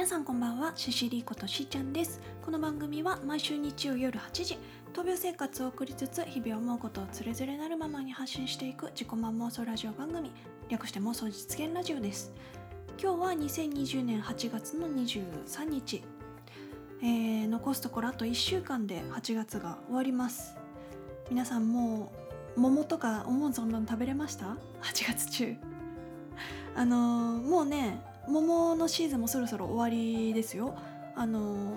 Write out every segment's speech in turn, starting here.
皆さんこんばんはシシリことしーちゃんです。この番組は毎週日曜夜8時闘病生活を送りつつ日々思うことをつれづれなるままに発信していく自己満妄想ラジオ番組略して妄想実現ラジオです。今日は2020年8月の23日、えー、残すところあと1週間で8月が終わります。皆さんもう桃とか思う存分食べれました ?8 月中。あのー、もうね桃のシーズンもそろそろ終わりですよ。あの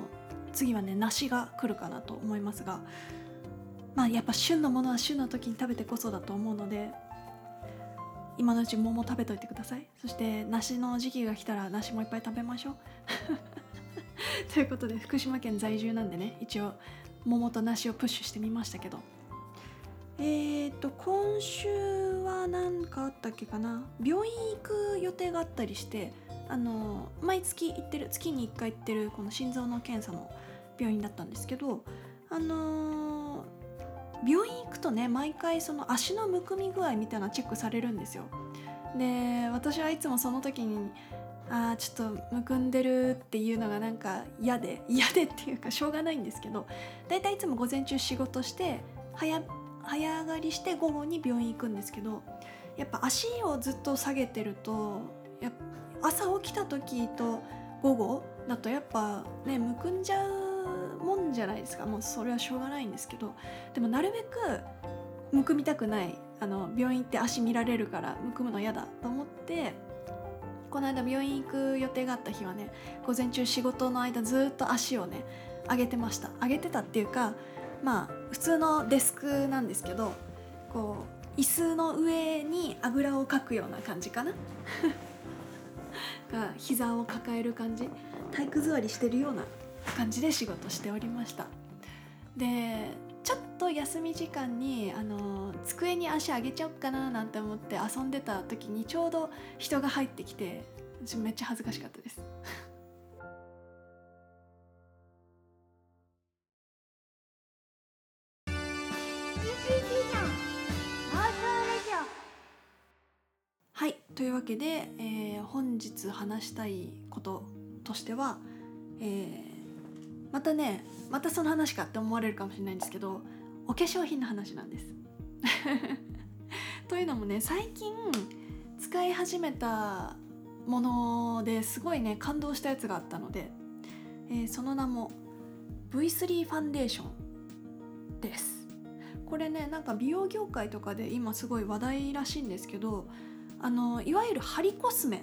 次はね梨が来るかなと思いますが。まあやっぱ旬のものは旬の時に食べてこそだと思うので今のうち桃食べといてください。そして梨の時期が来たら梨もいっぱい食べましょう。ということで福島県在住なんでね一応桃と梨をプッシュしてみましたけど。えーと今週は何かあったっけかな？病院行く予定があったりしてあの毎月行ってる月に1回行ってるこの心臓の検査の病院だったんですけどあの病院行くとね毎回その足のむくみ具合みたいなチェックされるんですよ。で私はいつもその時にあーちょっとむくんでるっていうのがなんか嫌で嫌でっていうかしょうがないんですけどだいたいいつも午前中仕事して早早上がりして午後に病院行くんですけどやっぱ足をずっと下げてるとや朝起きた時と午後だとやっぱねむくんじゃうもんじゃないですか。もうそれはしょうがないんですけどでもなるべくむくみたくない。あの病院行って足見られるからむくむの嫌だと思ってこの間病院行く予定があった日はね午前中仕事の間ずっと足をね上げてました。上げてたっていうかまあ普通のデスクなんですけどこう椅子の上にあぐらをかくような感じかな。が膝を抱える感じ。体育座りしてるような感じで仕事しておりました。でちょっと休み時間にあの机に足上げちゃおうかななんて思って遊んでた時にちょうど人が入ってきてめっちゃ恥ずかしかったです。というわけで、えー、本日話したいこととしては、えー、またねまたその話かって思われるかもしれないんですけどお化粧品の話なんです。というのもね最近使い始めたものですごいね感動したやつがあったので、えー、その名も V3 ファンデーションですこれねなんか美容業界とかで今すごい話題らしいんですけどあのいわゆるハリコスメっ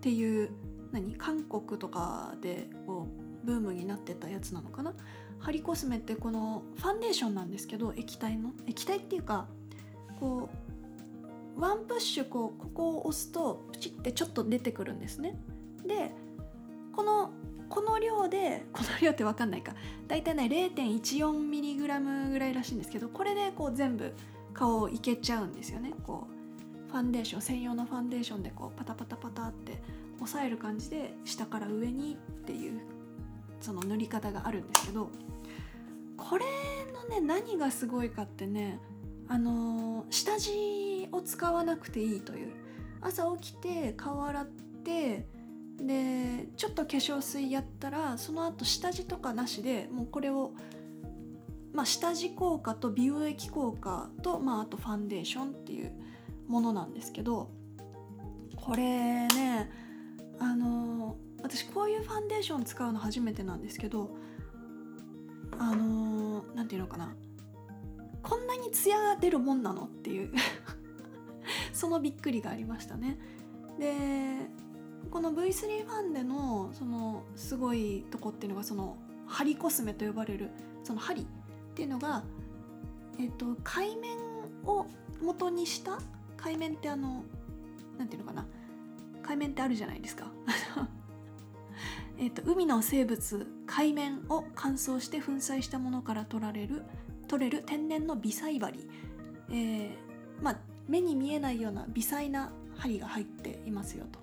ていう何韓国とかでこうブームになってたやつなのかなハリコスメってこのファンデーションなんですけど液体の液体っていうかこうワンプッシュこうここを押すとプチってちょっと出てくるんですね。でこのこの量でこの量って分かんないか。大体ね 0.14mg ぐらいらしいんですけどこれでこう全部顔いけちゃうんですよね。こファンデーション専用のファンデーションでこうパタパタパタって押さえる感じで下から上にっていうその塗り方があるんですけどこれのね何がすごいかってねあの、下地を使わなくていいという。朝起きて顔洗ってでちょっと化粧水やったらその後下地とかなしでもうこれをまあ、下地効果と美容液効果と、まあ、あとファンデーションっていうものなんですけどこれねあの私こういうファンデーション使うの初めてなんですけどあの何て言うのかな。こんなにツヤが出るもんなのっていう そのびっくりがありましたね。でこの V3 ファンデのそのすごいとこっていうのがその針コスメと呼ばれるその針っていうのがえっと海面を元にした海面ってあの何ていうのかな。海面ってあるじゃないですか。えと海の生物海面を乾燥して粉砕したものから取られる取れる天然の微細針、えー、まあ目に見えないような微細な針が入っていますよと。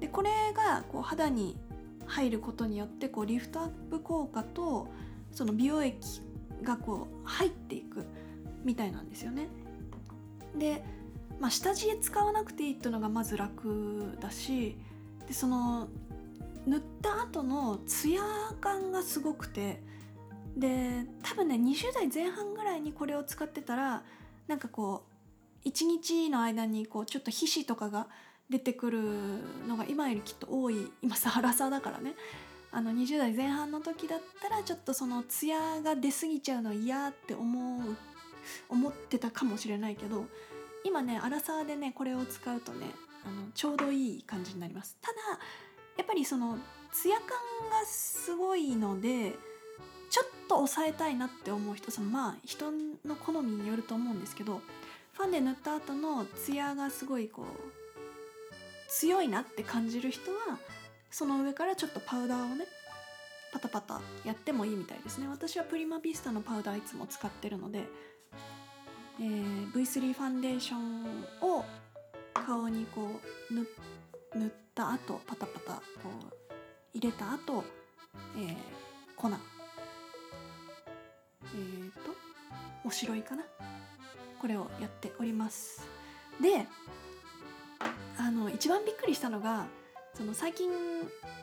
でこれがこう肌に入ることによってこうリフトアップ効果とその美容液がこう入っていくみたいなんですよね。でまあ、下地使わなくていいっていうのがまず楽だしでその塗った後のツヤ感がすごくてで多分ね20代前半ぐらいにこれを使ってたらなんかこう1日の間にこうちょっと皮脂とかが出てくるのが今よりきっと多い今さラサだからね。あの20代前半の時だったらちょっとそのツヤが出過ぎちゃうの嫌って思う思ってたかもしれないけど今ねアラサーでねこれを使うとねあのちょうどいい感じになります。ただやっぱりそのツヤ感がすごいのでちょっと抑えたいなって思う人そのまあ人の好みによると思うんですけどファンで塗った後のツヤがすごいこう強いなって感じる人はその上からちょっとパウダーをねパタパタやってもいいみたいですね。私はプリマビスタのパウダーいつも使ってるので、えー、V3 ファンデーションを顔にこう塗った後パタパタこう入れた後、えー、粉。えっ、ー、とおしろいかな？これをやっております。であの一番びっくりしたのがその最近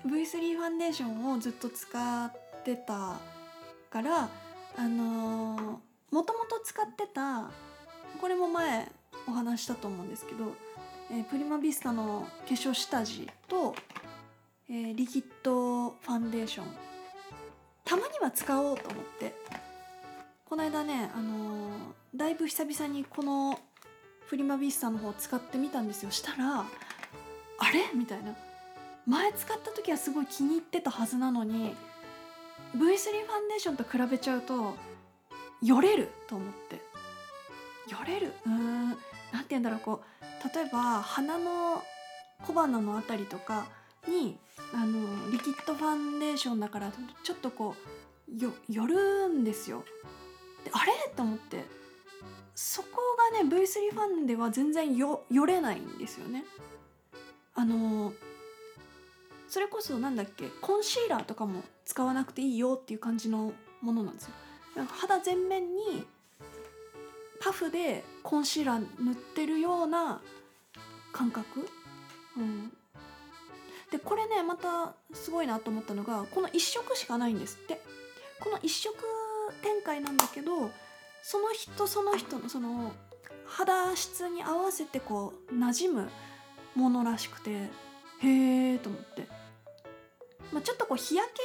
V3 ファンデーションをずっと使ってたからあのもとも使ってたこれも前お話したと思うんですけど、えー、プリマビスタの化粧下地と、えー、リキッドファンデーションたまには使おうと思って。この間ね、あのー、だいぶ久々にこのプリマビスタの方使ってみたんですよ。したらあれ？みたいな。前使った時はすごい気に入ってたはずなのに V3 ファンデーションと比べちゃうとよれると思って。よれる？うん。何て言うんだろう。こう例えば鼻の小鼻の辺りとかにあのリキッドファンデーションだからちょっとこうよ寄るんですよ。であれ？と思って。そこがね V3 ファンでは全然よ寄れないんですよね。あのそれこそなんだっけ？コンシーラーとかも使わなくていいよっていう感じのものなんですよ。肌全面にパフでコンシーラー塗ってるような感覚、うん、でこれねまたすごいなと思ったのがこの1色しかないんですって。この1色展開なんだけどその人その人のその肌質に合わせてこう馴染むものらしくてへえと思って、まあ、ちょっとこう日焼け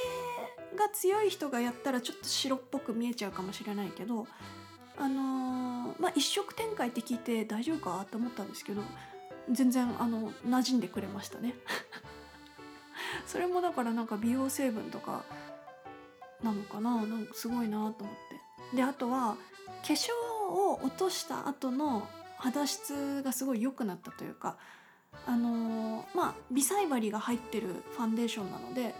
が強い人がやったらちょっと白っぽく見えちゃうかもしれないけどあのー、まあ一色展開って聞いて大丈夫かって思ったんですけど全然あの馴染んでくれましたね。それもだからなんか美容成分とかなのかな？なんかすごいなと思って。であとは化粧を落とした後の肌質がすごい良くなったというかあのー、まあ微細針が入ってるファンデーションなので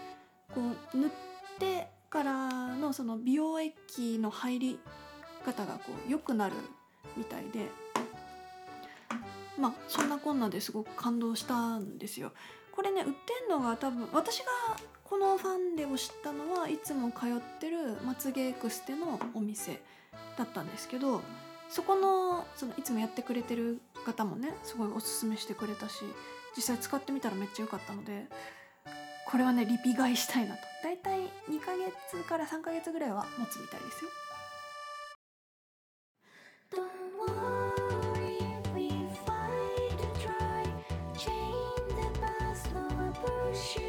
こう塗っててからのその美容液の入り方がこう良くなるみたいでまあそんなこんなですごく感動したんですよ。これね売ってんのが多分私がこのファンデを知ったのはいつも通ってるまつげエクステのお店だったんですけどそこのそのいつもやってくれてる方もねすごいおすすめしてくれたし実際使ってみたらめっちゃ良かったのでこれはねリピ買いしたいなと。だいたい2ヶ月から3ヶ月ぐらいは持つみたいですよ「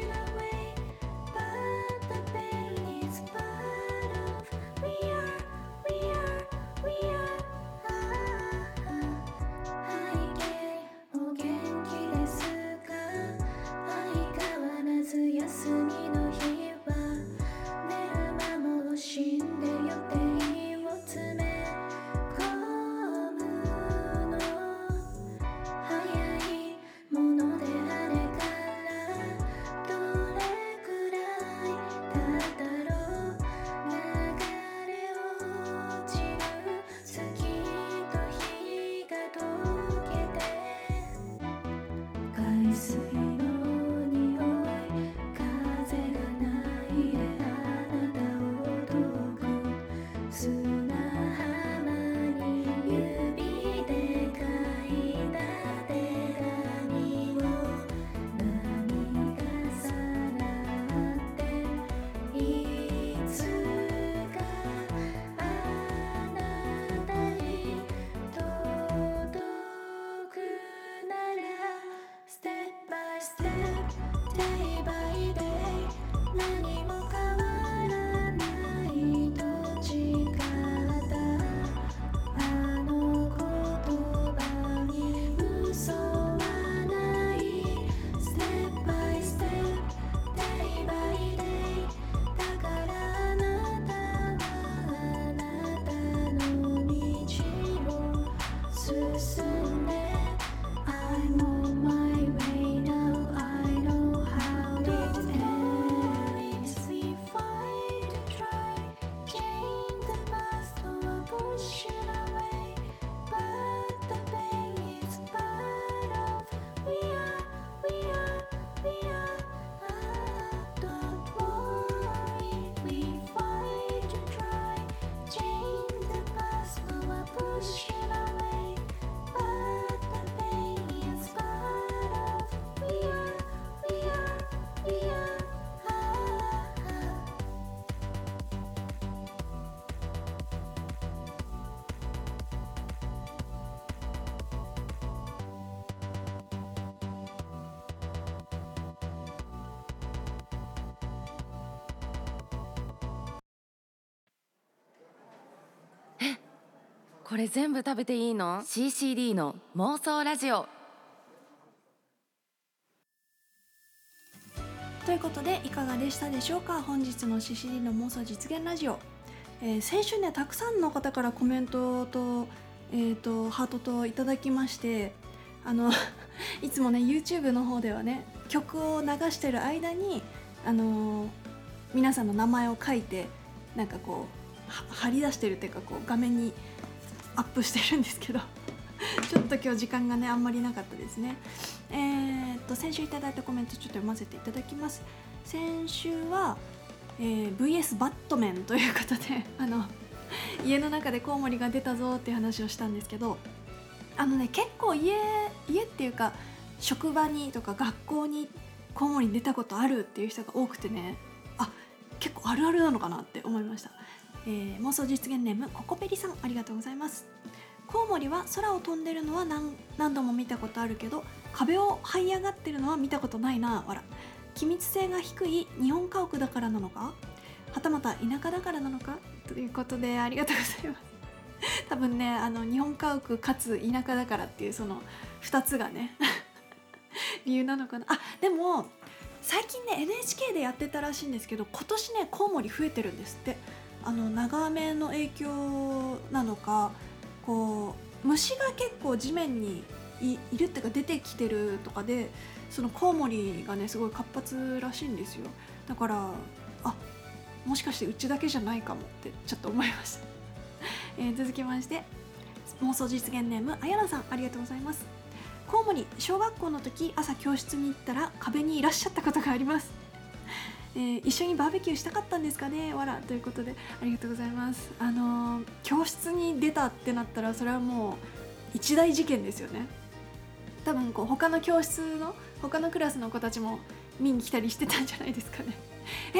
shine. これ全部食べていいの ?CCD の妄想ラジオ。ということでいかがでしたでしょうか？本日の CCD の妄想実現ラジオ、えー先週ねたくさんの方からコメントと,、えー、とハートといただきましてあの いつもね YouTube の方ではね曲を流してる間にあのー皆さんの名前を書いてなんかこうは貼り出してるっていうかこう画面にアップしてるんですけど。ちょっと今日時間がねあんまりなかったですね。えーっと先週いただいたコメントちょっと読ませていただきます。先週は、えー VS バットメンということで あの家の中でコウモリが出たぞっていう話をしたんですけどあのね結構家家っていうか職場にとか学校にコウモリ出たことあるっていう人が多くてねあ結構あるあるなのかなって思いました、えー妄想実現ネームココペリさんありがとうございます。コウモリは空を飛んでるのは何何度も見たことあるけど壁を這い上がってるのは見たことないなわら機密性が低い日本家屋だからなのか？はたまた田舎だからなのか？ということでありがとうございます。多分ねあの日本家屋かつ田舎だからっていうその2つがね 理由なのかな。あでも最近ね NHK でやってたらしいんですけど今年ねコウモリ増えてるんですって。あの長雨の影響なのかこう虫が結構地面にいるっていうか出てきてるとかでそのコウモリがねすごい活発らしいんですよ。だからあもしかしてうちだけじゃないかもってちょっと思いました、え続きまして妄想実現ネームあやなさんありがとうございます。コウモリ小学校の時朝教室に行ったら壁にいらっしゃったことがあります、えー一緒にバーベキューしたかったんですかね？わらということでありがとうございます。あのー教室に出たってなったらそれはもう一大事件ですよね。多分こう他の教室の他のクラスの子たちも見に来たりしてたんじゃないですかね。え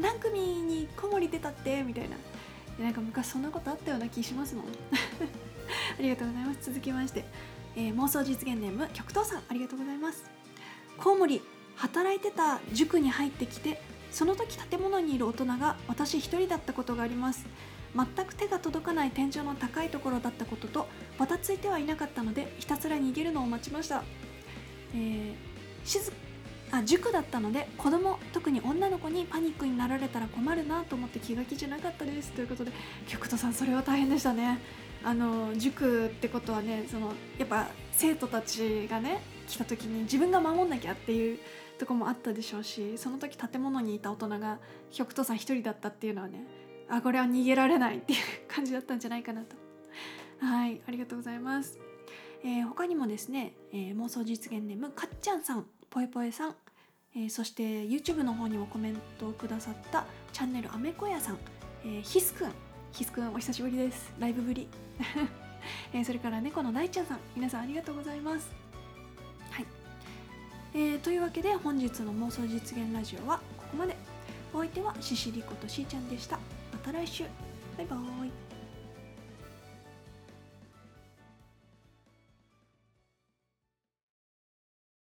何組にコウモリ出たって？みたいな。なんか昔そんなことあったような気しますもん。ありがとうございます。続きまして、えー妄想実現ネーム極東さん。ありがとうございます。コウモリ。働いてた塾に入ってきてその時建物にいる大人が私一人だったことがあります。全く手が届かない天井の高いところだったこととばたついてはいなかったのでひたすら逃げるのを待ちました、えー静あ塾だったので子供特に女の子にパニックになられたら困るなと思って気が気じゃなかったです。ということで極人さんそれは大変でしたね。あの塾ってことはねそのやっぱ生徒たちがね来た時に自分が守んなきゃっていうとこもあったでしょうしその時建物にいた大人が極人さん一人だったっていうのはねあこれは逃げられないっていう感じだったんじゃないかなと。はいありがとうございます、えー他にもですね、えー妄想実現ネームかっちゃんさんぽえぽえさん、えーそして YouTube の方にもコメントをくださったチャンネルあめこやさん、えーヒスくん。ヒスくんお久しぶりです。ライブぶり、えそれから猫の大ちゃんさん。皆さんありがとうございます、えーというわけで本日の妄想実現ラジオはここまで。お相手はシシリコとしーちゃんでした。また来週。バイバーイ。